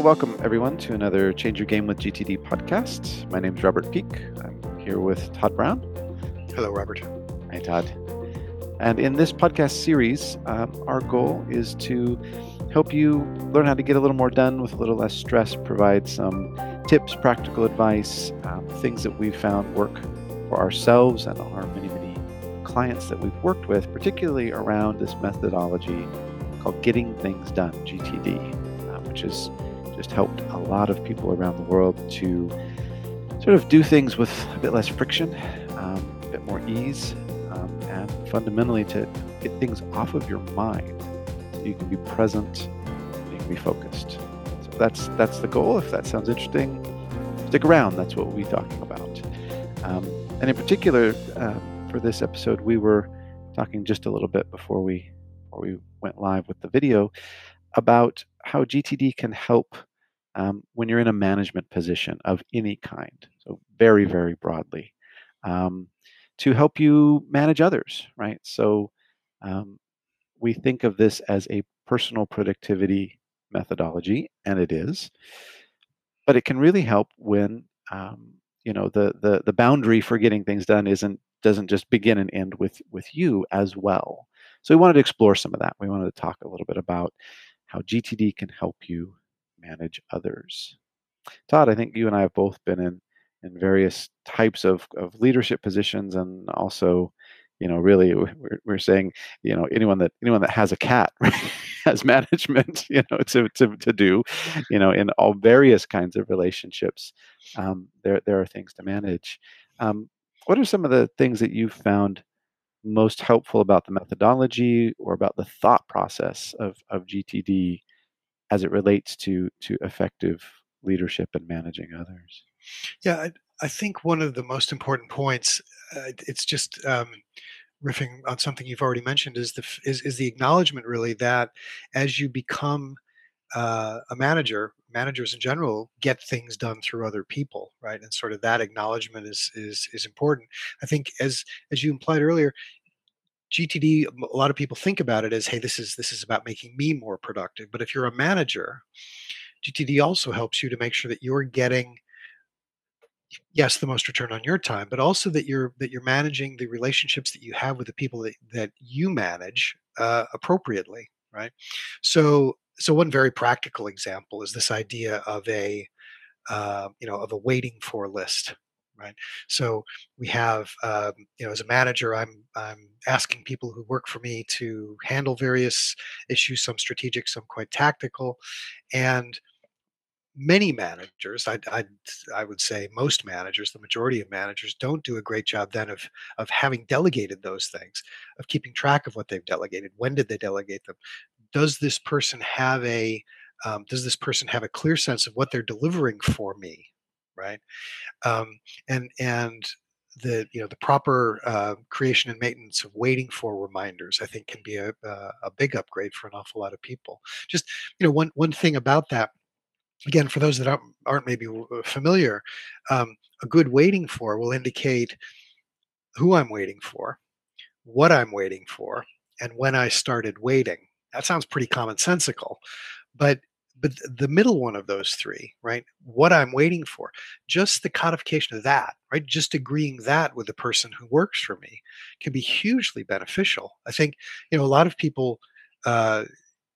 So, welcome everyone to another Change Your Game with GTD podcast. My name is Robert Peake. I'm here with Todd Brown. Hello, Robert. Hi, Todd. And in this podcast series, um, our goal is to help you learn how to get a little more done with a little less stress, provide some tips, practical advice, um, things that we've found work for ourselves and our many, many clients that we've worked with, particularly around this methodology called Getting Things Done, GTD, uh, which has just helped a lot of people around the world to sort of do things with a bit less friction, um, a bit more ease, um, and fundamentally to get things off of your mind so you can be present you can be focused. So that's that's the goal. If that sounds interesting, stick around. That's what we'll be talking about. Um, and in particular, uh, for this episode, we were talking just a little bit before we before we went live with the video about how GTD can help um, when you're in a management position of any kind. So very very broadly. Um, to help you manage others, right? So um, we think of this as a personal productivity methodology, and it is, but it can really help when um, you know the, the the boundary for getting things done isn't doesn't just begin and end with with you as well. So we wanted to explore some of that. We wanted to talk a little bit about how GTD can help you manage others. Todd, I think you and I have both been in in various types of, of leadership positions and also you know really we're, we're saying you know anyone that anyone that has a cat right, has management you know to, to, to do you know in all various kinds of relationships um, there there are things to manage um, what are some of the things that you've found most helpful about the methodology or about the thought process of, of gtd as it relates to to effective leadership and managing others yeah, I, I think one of the most important points, uh, it's just um, riffing on something you've already mentioned, is the is, is the acknowledgement really that as you become uh, a manager, managers in general get things done through other people, right? And sort of that acknowledgement is is is important. I think as as you implied earlier, GTD, a lot of people think about it as, hey, this is this is about making me more productive. But if you're a manager, GTD also helps you to make sure that you're getting yes the most return on your time but also that you're that you're managing the relationships that you have with the people that, that you manage uh, appropriately right so so one very practical example is this idea of a uh, you know of a waiting for list right? So we have um, you know as a manager i'm i'm asking people who work for me to handle various issues some strategic some quite tactical and many managers I, I i would say most managers the majority of managers don't do a great job then of of having delegated those things of keeping track of what they've delegated when did they delegate them? Does this person have a um, does this person have a clear sense of what they're delivering for me right um, and and the you know the proper uh, creation and maintenance of waiting for reminders i think can be a, a, a big upgrade for an awful lot of people just you know one one thing about that again, for those that aren't, aren't maybe uh, familiar, um, a good waiting for will indicate who I'm waiting for, what I'm waiting for, and when I started waiting. That sounds pretty commonsensical, but but the middle one of those three, right? What I'm waiting for, just the codification of that, right? Just agreeing that with the person who works for me can be hugely beneficial. I think you know a lot of people uh,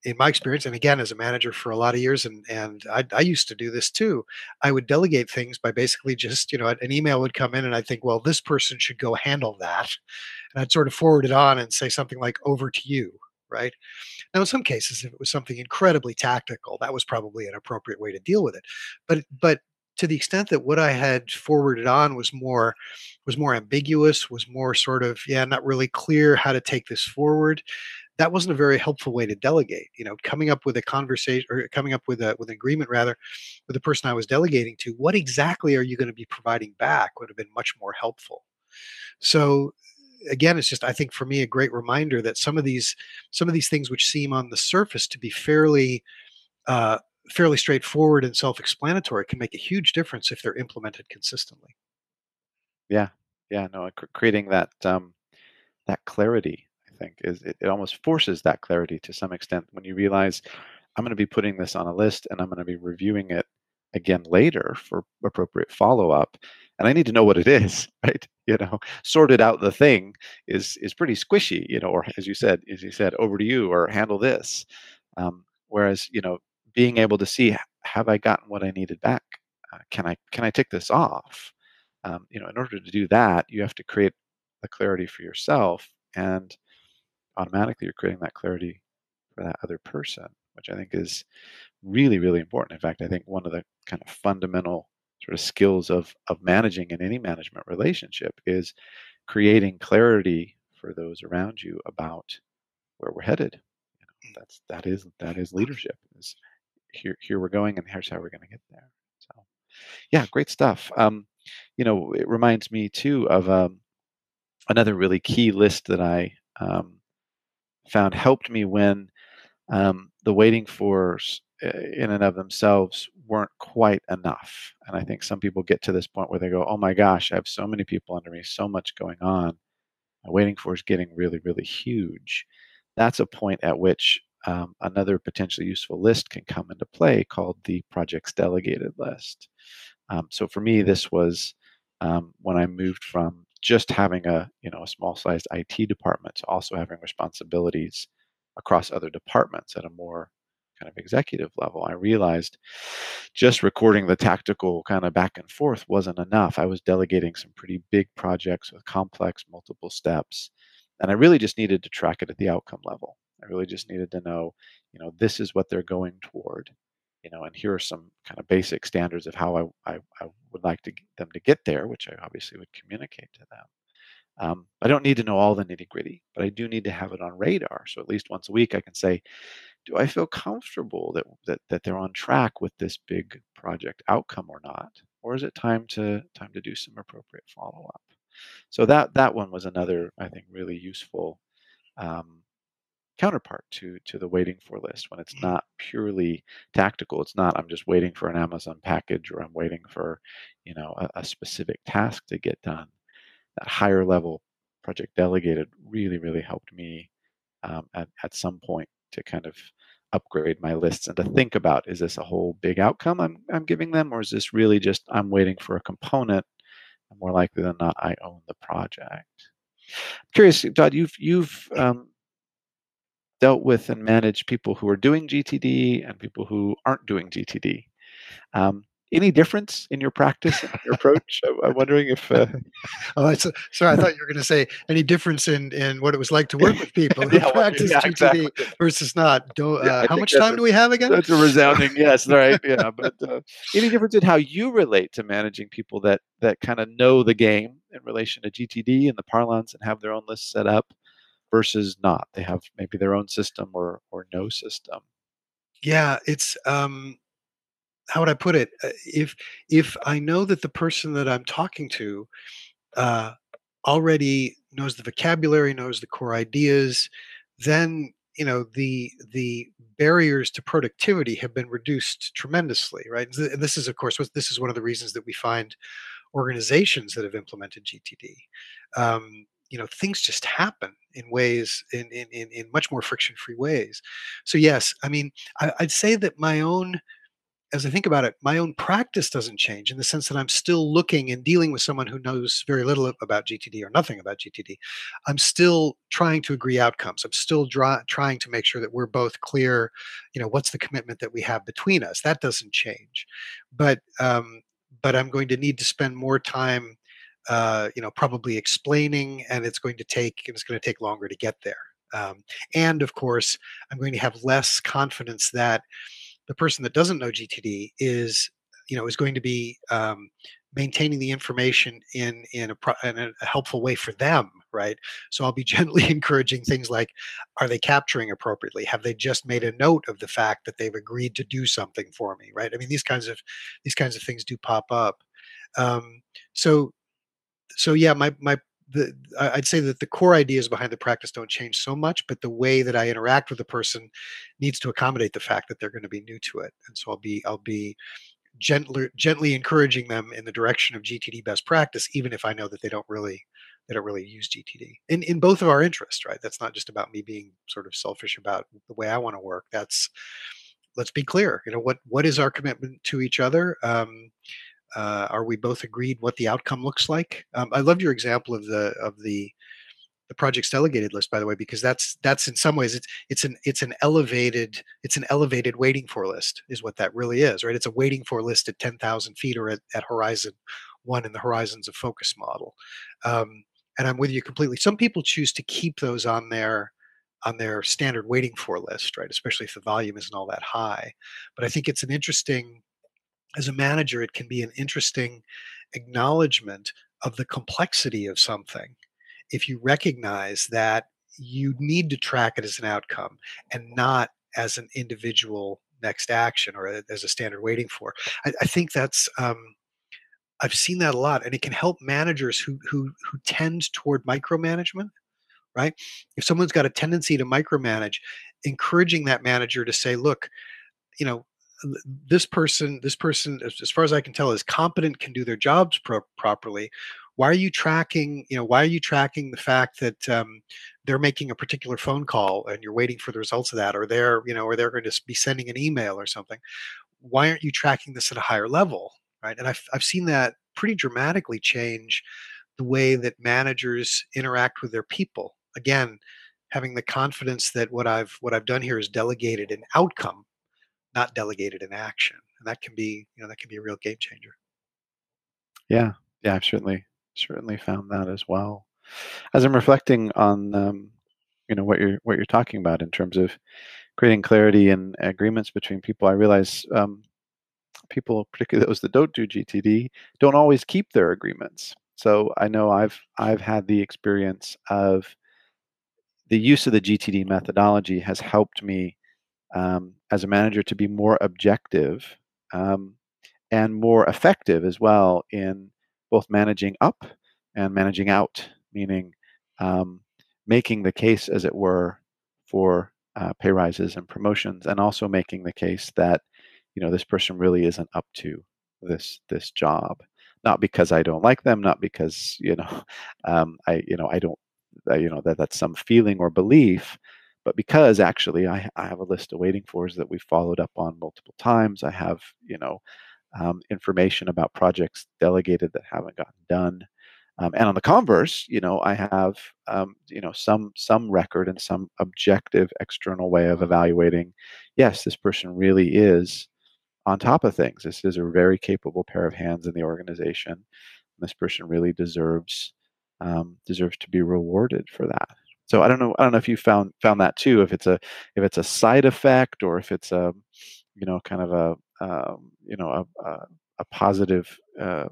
in my experience, and again, as a manager for a lot of years, and and I, I, used to do this too. I would delegate things by basically just you know an email would come in, and I think, well, this person should go handle that, and I'd sort of forward it on and say something like, "Over to you." Right now, in some cases, if it was something incredibly tactical, that was probably an appropriate way to deal with it. But but to the extent that what I had forwarded on was more was more ambiguous, was more sort of yeah, not really clear how to take this forward that wasn't a very helpful way to delegate you know coming up with a conversation or coming up with a with an agreement rather with the person i was delegating to what exactly are you going to be providing back would have been much more helpful so again it's just i think for me a great reminder that some of these some of these things which seem on the surface to be fairly uh, fairly straightforward and self-explanatory can make a huge difference if they're implemented consistently. Yeah. Yeah no creating that um that clarity I think is it, it almost forces that clarity to some extent when you realize I'm going to be putting this on a list and I'm going to be reviewing it again later for appropriate follow up and I need to know what it is, right? You know, sorted out the thing is is pretty squishy, you know, or as you said, as you said, over to you or handle this. Um, whereas, you know, being able to see have I gotten what I needed back? Uh, can I can I take this off? Um, you know, in order to do that, you have to create the clarity for yourself, and automatically you're creating that clarity for that other person, which I think is really really important. In fact, I think one of the kind of fundamental sort of skills of of managing in any management relationship is creating clarity for those around you about where we're headed. You know, that's that is that is leadership. Is here here we're going and here's how we're going to get there. So, yeah, great stuff. Um, you know, it reminds me too of um, another really key list that I um, found helped me when um, the waiting for uh, in and of themselves weren't quite enough. And I think some people get to this point where they go, oh my gosh, I have so many people under me, so much going on. My waiting for is getting really, really huge. That's a point at which um, another potentially useful list can come into play called the projects delegated list. Um, so for me, this was um, when I moved from just having a you know a small sized IT department to also having responsibilities across other departments at a more kind of executive level. I realized just recording the tactical kind of back and forth wasn't enough. I was delegating some pretty big projects with complex multiple steps. And I really just needed to track it at the outcome level. I really just needed to know, you know, this is what they're going toward, you know, and here are some kind of basic standards of how I, I, I would like to them to get there, which I obviously would communicate to them. Um, I don't need to know all the nitty gritty, but I do need to have it on radar. So at least once a week, I can say, do I feel comfortable that, that that they're on track with this big project outcome or not? Or is it time to time to do some appropriate follow up? So that that one was another, I think, really useful um, counterpart to to the waiting for list when it's mm-hmm. not purely tactical. It's not I'm just waiting for an Amazon package or I'm waiting for you know a, a specific task to get done. That higher level project delegated really really helped me um, at, at some point to kind of upgrade my lists and to think about is this a whole big outcome I'm, I'm giving them or is this really just i'm waiting for a component and more likely than not i own the project? I'm curious todd you've you've um, dealt with and managed people who are doing gtd and people who aren't doing gtd um, any difference in your practice and your approach? I'm wondering if. Uh... oh, so, sorry, I thought you were going to say any difference in in what it was like to work with people who yeah, practice yeah, GTD exactly. versus not. Do, uh, yeah, how much time a, do we have again? That's a resounding yes, right? Yeah, but uh, any difference in how you relate to managing people that that kind of know the game in relation to GTD and the parlance and have their own list set up versus not? They have maybe their own system or or no system. Yeah, it's um how would I put it? Uh, if if I know that the person that I'm talking to uh, already knows the vocabulary, knows the core ideas, then you know the the barriers to productivity have been reduced tremendously, right? And this is, of course, this is one of the reasons that we find organizations that have implemented GTD. Um, you know, things just happen in ways in in in, in much more friction free ways. So yes, I mean, I, I'd say that my own as I think about it, my own practice doesn't change in the sense that I'm still looking and dealing with someone who knows very little about GTD or nothing about GTD. I'm still trying to agree outcomes. I'm still trying to make sure that we're both clear. You know, what's the commitment that we have between us? That doesn't change, but um, but I'm going to need to spend more time. Uh, you know, probably explaining, and it's going to take it's going to take longer to get there. Um, and of course, I'm going to have less confidence that the person that doesn't know GTD is you know is going to be um, maintaining the information in in a, pro- in a, helpful way for them right? So i'll be gently encouraging things like are they capturing appropriately? Have they just made a note of the fact that they've agreed to do something for me? Right? I mean these kinds of these kinds of things do pop up. Um, so so yeah my my the I'd say that the core ideas behind the practice don't change so much, but the way that I interact with the person needs to accommodate the fact that they're going to be new to it. And so I'll be I'll be gently gently encouraging them in the direction of GTD best practice, even if I know that they don't really they don't really use GTD. In in both of our interests, right? That's not just about me being sort of selfish about the way I want to work. That's let's be clear. You know what what is our commitment to each other? Um, uh, are we both agreed what the outcome looks like? Um, I love your example of the of the the project's delegated list, by the way, because that's that's in some ways it's it's an it's an elevated it's an elevated waiting for list is what that really is, right? It's a waiting for list at ten thousand feet or at, at horizon one in the horizons of focus model. Um, and I'm with you completely. Some people choose to keep those on their on their standard waiting for list, right? Especially if the volume isn't all that high. But I think it's an interesting as a manager, it can be an interesting acknowledgement of the complexity of something if you recognize that you need to track it as an outcome and not as an individual next action or as a standard waiting for. I, I think that's um, I've seen that a lot, and it can help managers who who who tend toward micromanagement. Right? If someone's got a tendency to micromanage, encouraging that manager to say, "Look, you know, this person this person as, far as i can tell is competent can do their jobs pro- properly. Why are you tracking you know why are you tracking the fact that um, they're making a particular phone call and you're waiting for the results of that or they're you know or they're going to be sending an email or something? Why aren't you tracking this at a higher level right? And i've, I've seen that pretty dramatically change the way that managers interact with their people. Again having the confidence that what i've what i've done here is delegated an outcome not delegated in action and that can be you know that can be a real game changer yeah yeah i've certainly certainly found that as well. As I'm reflecting on, um, you know, what you're what you're talking about in terms of creating clarity and agreements between people, I realize um, people, particularly those that don't do GTD, don't always keep their agreements. So I know I've I've had the experience of the use of the GTD methodology has helped me um, as a manager to be more objective um, and more effective as well in both managing up and managing out, meaning um, making the case, as it were, for uh, pay rises and promotions, and also making the case that you know this person really isn't up to this this job. Not because I don't like them, not because you know um, I you know I don't uh, you know that that's some feeling or belief, but because actually I, I have a list of waiting fors that we've followed up on multiple times. I have you know um, information about projects delegated that haven't gotten done. Um, and on the converse, you know, I have um, you know some some record and some objective external way of evaluating. Yes, this person really is on top of things. This is a very capable pair of hands in the organization. This person really deserves um, deserves to be rewarded for that. So I don't know. I don't know if you found found that too. If it's a if it's a side effect or if it's a you know kind of a um, you know a, a, a positive uh,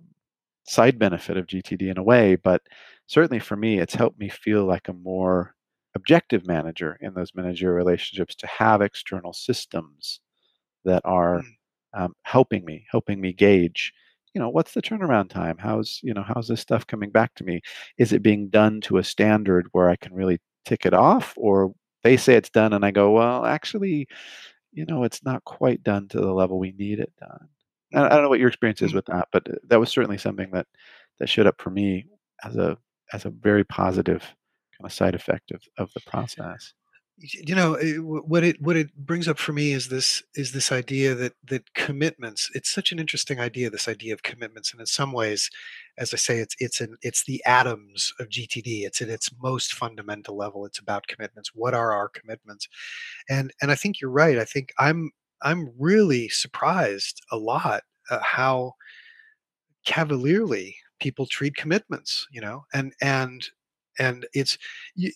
side benefit of GTD in a way, but certainly for me, it's helped me feel like a more objective manager in those managerial relationships to have external systems that are mm. um, helping me, helping me gauge you know what's the turnaround time? How's you know how's this stuff coming back to me? Is it being done to a standard where i can really tick it off? Or they say it's done and i go well actually you know, it's not quite done to the level we need it done. I don't know what your experience is mm-hmm. with that, but uh, that was certainly something that that showed up for me as a as a very positive kind of side effect of, of the process you know eh, what it what it brings up for me is this is this idea that that commitments it's such an interesting idea this idea of commitments and in some ways as i say it's it's an it's the atoms of gtd it's at its most fundamental level it's about commitments what are our commitments? And and i think you're right i think i'm i'm really surprised a lot how cavalierly people treat commitments you know and and and it's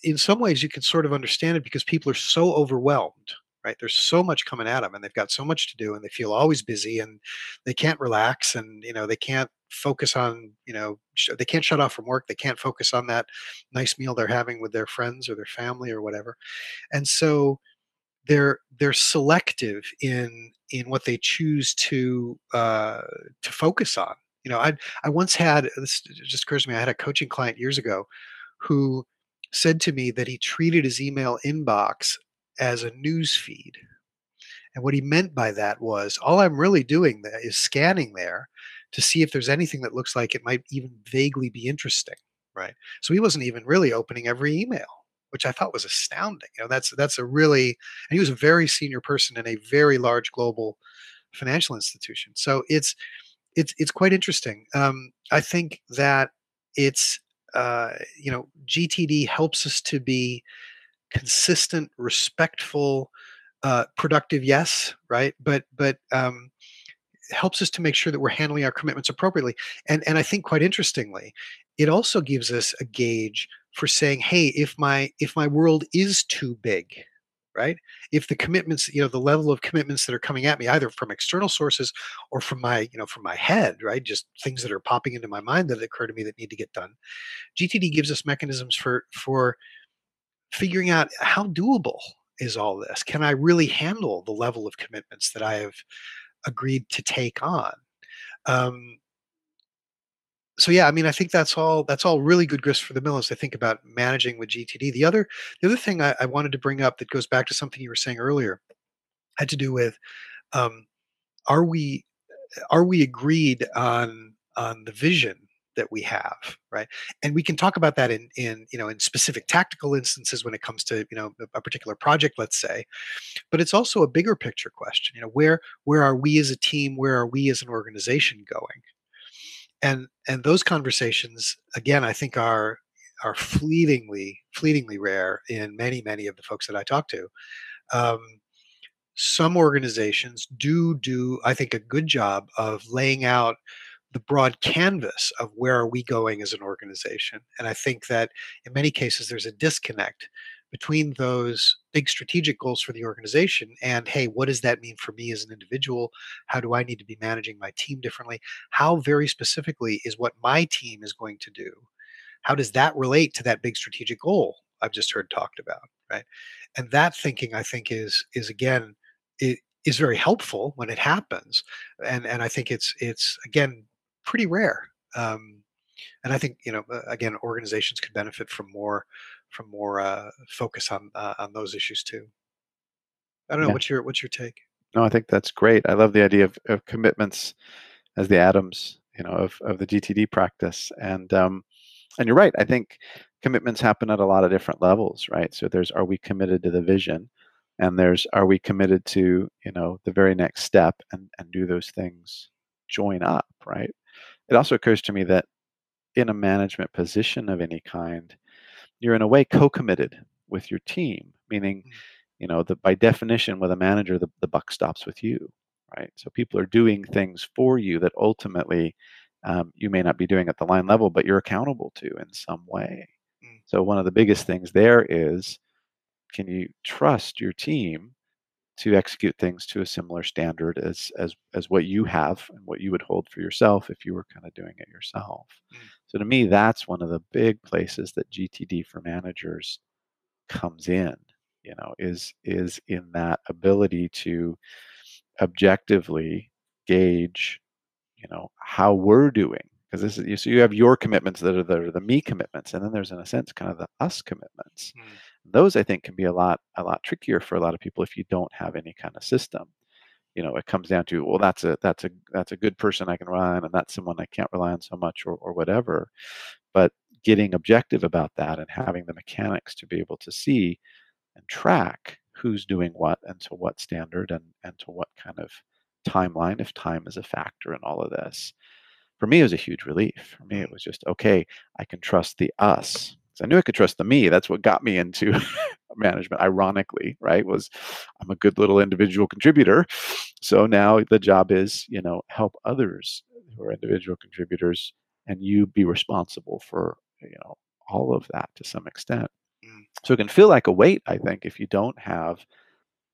in some ways you can sort of understand it because people are so overwhelmed right? There's so much coming at them and they've got so much to do and they feel always busy and they can't relax and you know they can't focus on you know sh- they can't shut off from work they can't focus on that nice meal they're having with their friends or their family or whatever and so they're they're selective in in what they choose to uh, to focus on you know i i once had this just occurs to me i had a coaching client years ago who said to me that he treated his email inbox as a news feed. And what he meant by that was all I'm really doing is scanning there to see if there's anything that looks like it might even vaguely be interesting, right? So he wasn't even really opening every email, which I thought was astounding. You know, that's that's a really and he was a very senior person in a very large global financial institution. So it's it's it's quite interesting. Um, I think that it's uh, you know GTD helps us to be consistent, respectful, uh, productive. Yes, right, but but um, helps us to make sure that we're handling our commitments appropriately. And and I think quite interestingly, it also gives us a gauge for saying, hey, if my if my world is too big, right? If the commitments, you know, the level of commitments that are coming at me, either from external sources or from my, you know, from my head, right? Just things that are popping into my mind that occur to me that need to get done. GTD gives us mechanisms for for figuring out how doable is all this. Can I really handle the level of commitments that I have agreed to take on? Um, so yeah, I mean, I think that's all. That's all really good grist for the mill as I think about managing with GTD. The other, the other thing I, I wanted to bring up that goes back to something you were saying earlier, had to do with, um, are we, are we agreed on on the vision that we have, right? And we can talk about that in in you know in specific tactical instances when it comes to you know a particular project, let's say. But it's also a bigger picture question. You know, where where are we as a team? Where are we as an organization going? And and those conversations again i think are are fleetingly fleetingly rare in many many of the folks that i talk to. Um, some organizations do do i think a good job of laying out the broad canvas of where are we going as an organization and i think that in many cases there's a disconnect between those big strategic goals for the organization and hey what does that mean for me as an individual? How do i need to be managing my team differently? How very specifically is what my team is going to do? How does that relate to that big strategic goal i've just heard talked about right? And that thinking i think is is again it is very helpful when it happens and and i think it's it's again pretty rare um, and i think you know again organizations could benefit from more from more uh, focus on uh, on those issues too. I don't know. Yeah. What's your what's your take? No, I think that's great. I love the idea of, of commitments as the atoms, you know, of, of the GTD practice. And um, and you're right. I think commitments happen at a lot of different levels, right? So there's are we committed to the vision, and there's are we committed to you know the very next step, and and do those things join up, right? It also occurs to me that in a management position of any kind, you're in a way co-committed with your team, meaning, mm. you know, that by definition, with a manager, the, the buck stops with you, right? So people are doing things for you that ultimately um, you may not be doing at the line level, but you're accountable to in some way. Mm. So one of the biggest things there is, can you trust your team to execute things to a similar standard as as as what you have and what you would hold for yourself if you were kind of doing it yourself. Mm. So to me, that's one of the big places that GTD for managers comes in. You know, is is in that ability to objectively gauge, you know, how we're doing because this is so you have your commitments that are the, the me commitments, and then there's in a sense kind of the us commitments. Mm those I think can be a lot a lot trickier for a lot of people if you don't have any kind of system. You know, it comes down to well, that's a that's a that's a good person I can rely on, and that's someone I can't rely on so much, or or whatever. But getting objective about that and having the mechanics to be able to see and track who's doing what and to what standard and and to what kind of timeline if time is a factor in all of this for me it was a huge relief for me it was just okay i can trust the us I knew I could trust the me. That's what got me into management. Ironically, right? Was I'm a good little individual contributor. So now the job is, you know, help others who are individual contributors, and you be responsible for, you know, all of that to some extent. Mm. So it can feel like a weight, I think, if you don't have,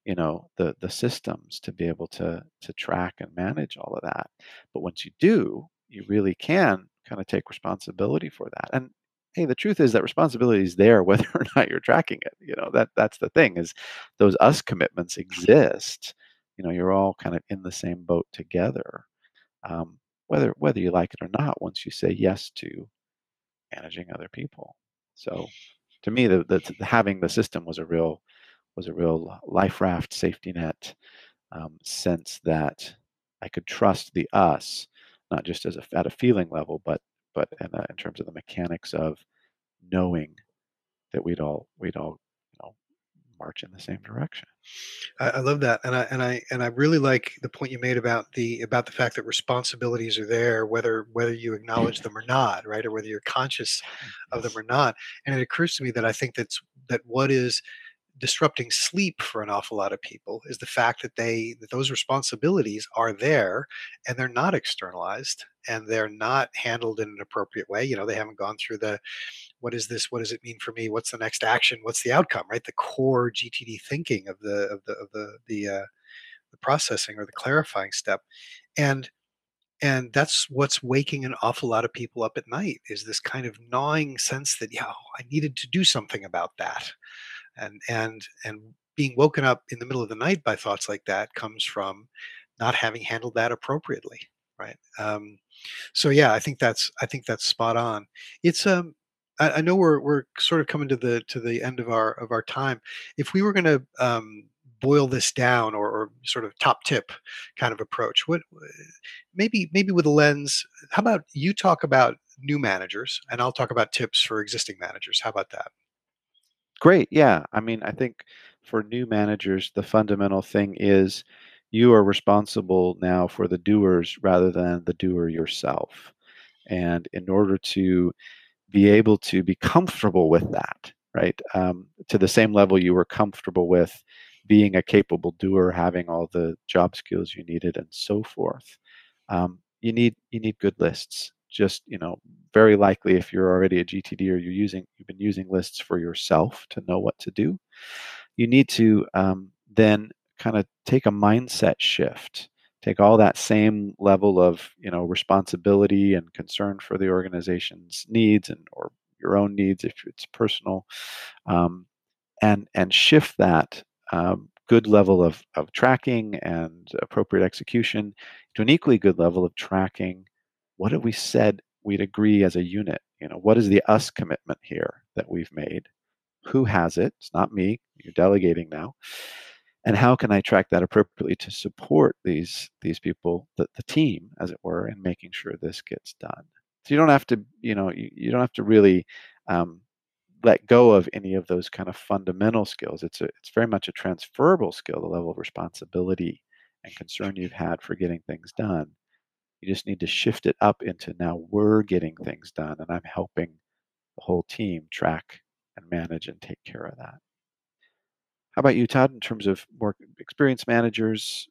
you know, the the systems to be able to to track and manage all of that. But once you do, you really can kind of take responsibility for that. And hey the truth is that responsibility is there whether or not you're tracking it you know that that's the thing is those us commitments exist you know you're all kind of in the same boat together um, whether whether you like it or not once you say yes to managing other people. So to me the, the having the system was a real was a real life raft safety net um, sense that i could trust the us not just as a, at a feeling level but but in, uh, in terms of the mechanics of knowing that we'd all we'd all you know march in the same direction. I, I love that, and I and I and I really like the point you made about the about the fact that responsibilities are there, whether whether you acknowledge them or not, right, or whether you're conscious of them or not. And it occurs to me that I think that's that what is disrupting sleep for an awful lot of people is the fact that they that those responsibilities are there and they're not externalized and they're not handled in an appropriate way you know they haven't gone through the what is this what does it mean for me? What's the next action? What's the outcome? Right? The core gtd thinking of the of the of the the, uh, the processing or the clarifying step. And and that's what's waking an awful lot of people up at night is this kind of gnawing sense that yeah i needed to do something about that. And and and being woken up in the middle of the night by thoughts like that comes from not having handled that appropriately right um, so yeah i think that's i think that's spot on it's um I, I know we're we're sort of coming to the to the end of our of our time. If we were going to um, boil this down or, or, sort of top tip kind of approach, what maybe maybe with a lens? How about you talk about new managers and I'll talk about tips for existing managers. How about that? Great. Yeah. I mean, I think for new managers, the fundamental thing is you are responsible now for the doers rather than the doer yourself. And in order to be able to be comfortable with that, right? Um, to the same level you were comfortable with being a capable doer, having all the job skills you needed, and so forth. Um, you need you need good lists. Just you know, very likely if you're already a GTD or you're using you've been using lists for yourself to know what to do, you need to um, then kind of take a mindset shift take all that same level of you know responsibility and concern for the organization's needs and or your own needs if it's personal um, and and shift that um, good level of, of tracking and appropriate execution to an equally good level of tracking what have we said we'd agree as a unit? You know what is the us commitment here that we've made? Who has it? It's not me. You're delegating now and how can I track that appropriately to support these these people, the, the team, as it were, in making sure this gets done. So you don't have to, you know, you, you don't have to really um, let go of any of those kind of fundamental skills. It's a, it's very much a transferable skill, the level of responsibility and concern you've had for getting things done. You just need to shift it up into now we're getting things done, and I'm helping the whole team track and manage and take care of that. How about you, Todd, in terms of more experienced managers,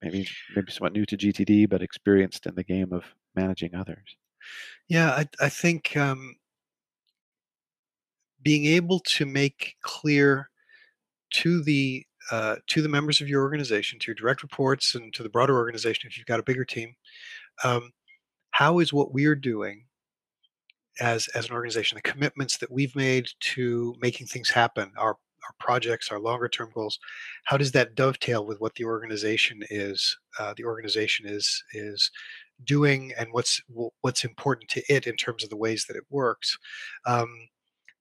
maybe maybe somewhat new to GTD, but experienced in the game of managing others? Yeah, I, I think um, being able to make clear to the uh, to the members of your organization, to your direct reports, and to the broader organization, if you've got a bigger team, um, how is what we're doing as as an organization, the commitments that we've made to making things happen, our our projects, our longer term goals, how does that dovetail with what the organization is uh, the organization is is doing and what's what's important to it in terms of the ways that it works. Um,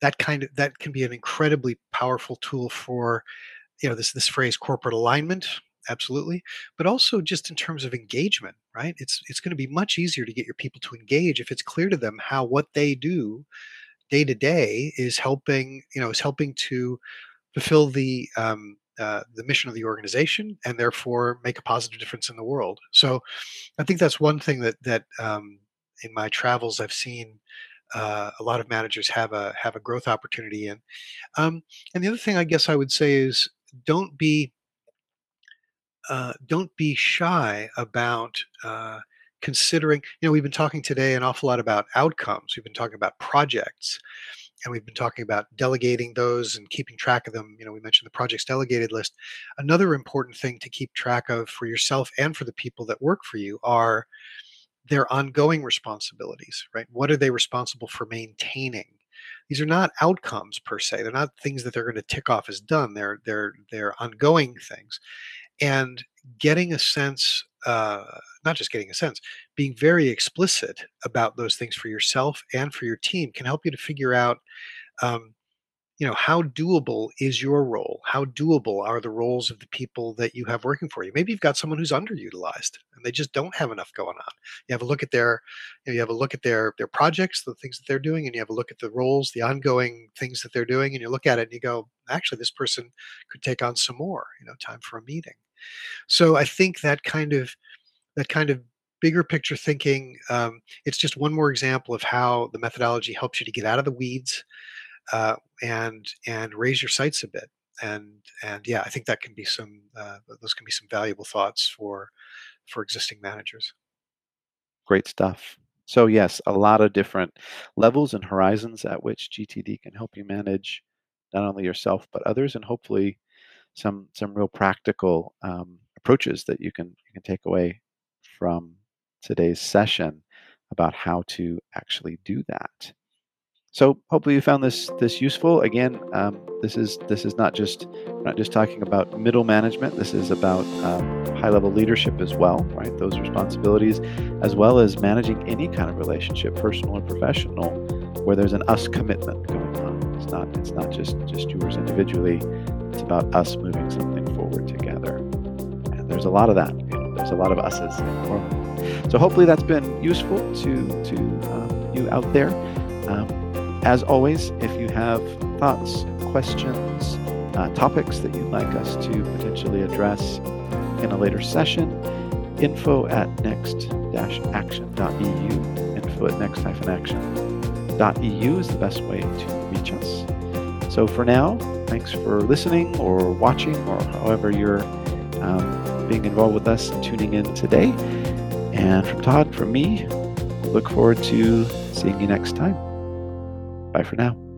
that kind of that can be an incredibly powerful tool for you know this this phrase corporate alignment absolutely but also just in terms of engagement right it's it's going to be much easier to get your people to engage if it's clear to them how what they do day to day is helping you know is helping to fulfill the um, uh, the mission of the organization and therefore make a positive difference in the world. So I think that's one thing that that um, in my travels I've seen uh, a lot of managers have a have a growth opportunity in. Um, and the other thing I guess I would say is don't be uh, don't be shy about uh, considering. You know, we've been talking today an awful lot about outcomes. We've been talking about projects and we've been talking about delegating those and keeping track of them. You know, we mentioned the projects delegated list. Another important thing to keep track of for yourself and for the people that work for you are their ongoing responsibilities, right? What are they responsible for maintaining? These are not outcomes per se. They're not things that they're going to tick off as done. They're they're they're ongoing things. And getting a sense uh, not just getting a sense, being very explicit about those things for yourself and for your team can help you to figure out, um, you know how doable is your role? How doable are the roles of the people that you have working for you? Maybe you've got someone who's underutilized and they just don't have enough going on. You have a look at their you, know, you have a look at their their projects the things that they're doing and you have a look at the roles the ongoing things that they're doing and you look at it and you go actually this person could take on some more you know time for a meeting so i think that kind of that kind of bigger picture thinking um, it's just one more example of how the methodology helps you to get out of the weeds uh, and and raise your sights a bit. And and yeah i think that can be some uh, those can be some valuable thoughts for for existing managers. Great stuff. So yes a lot of different levels and horizons at which gtd can help you manage not only yourself but others and hopefully some some real practical um, approaches that you can you can take away from today's session about how to actually do that so hopefully you found this this useful. Again, um, this is this is not just not just talking about middle management. This is about um, high level leadership as well, right? Those responsibilities, as well as managing any kind of relationship, personal and professional, where there's an us commitment going on. Not it's not just just yours individually. It's about us moving something forward together. And there's a lot of that. You know, there's a lot of us's in world. So hopefully that's been useful to to um, you out there. Um, as always, if you have thoughts, questions, uh, topics that you'd like us to potentially address in a later session, info at next-action.eu, info at next-action.eu is the best way to us. So for now, thanks for listening or watching or however you're um, being involved with us and tuning in today. And from Todd, from me, look forward to seeing you next time. Bye for now.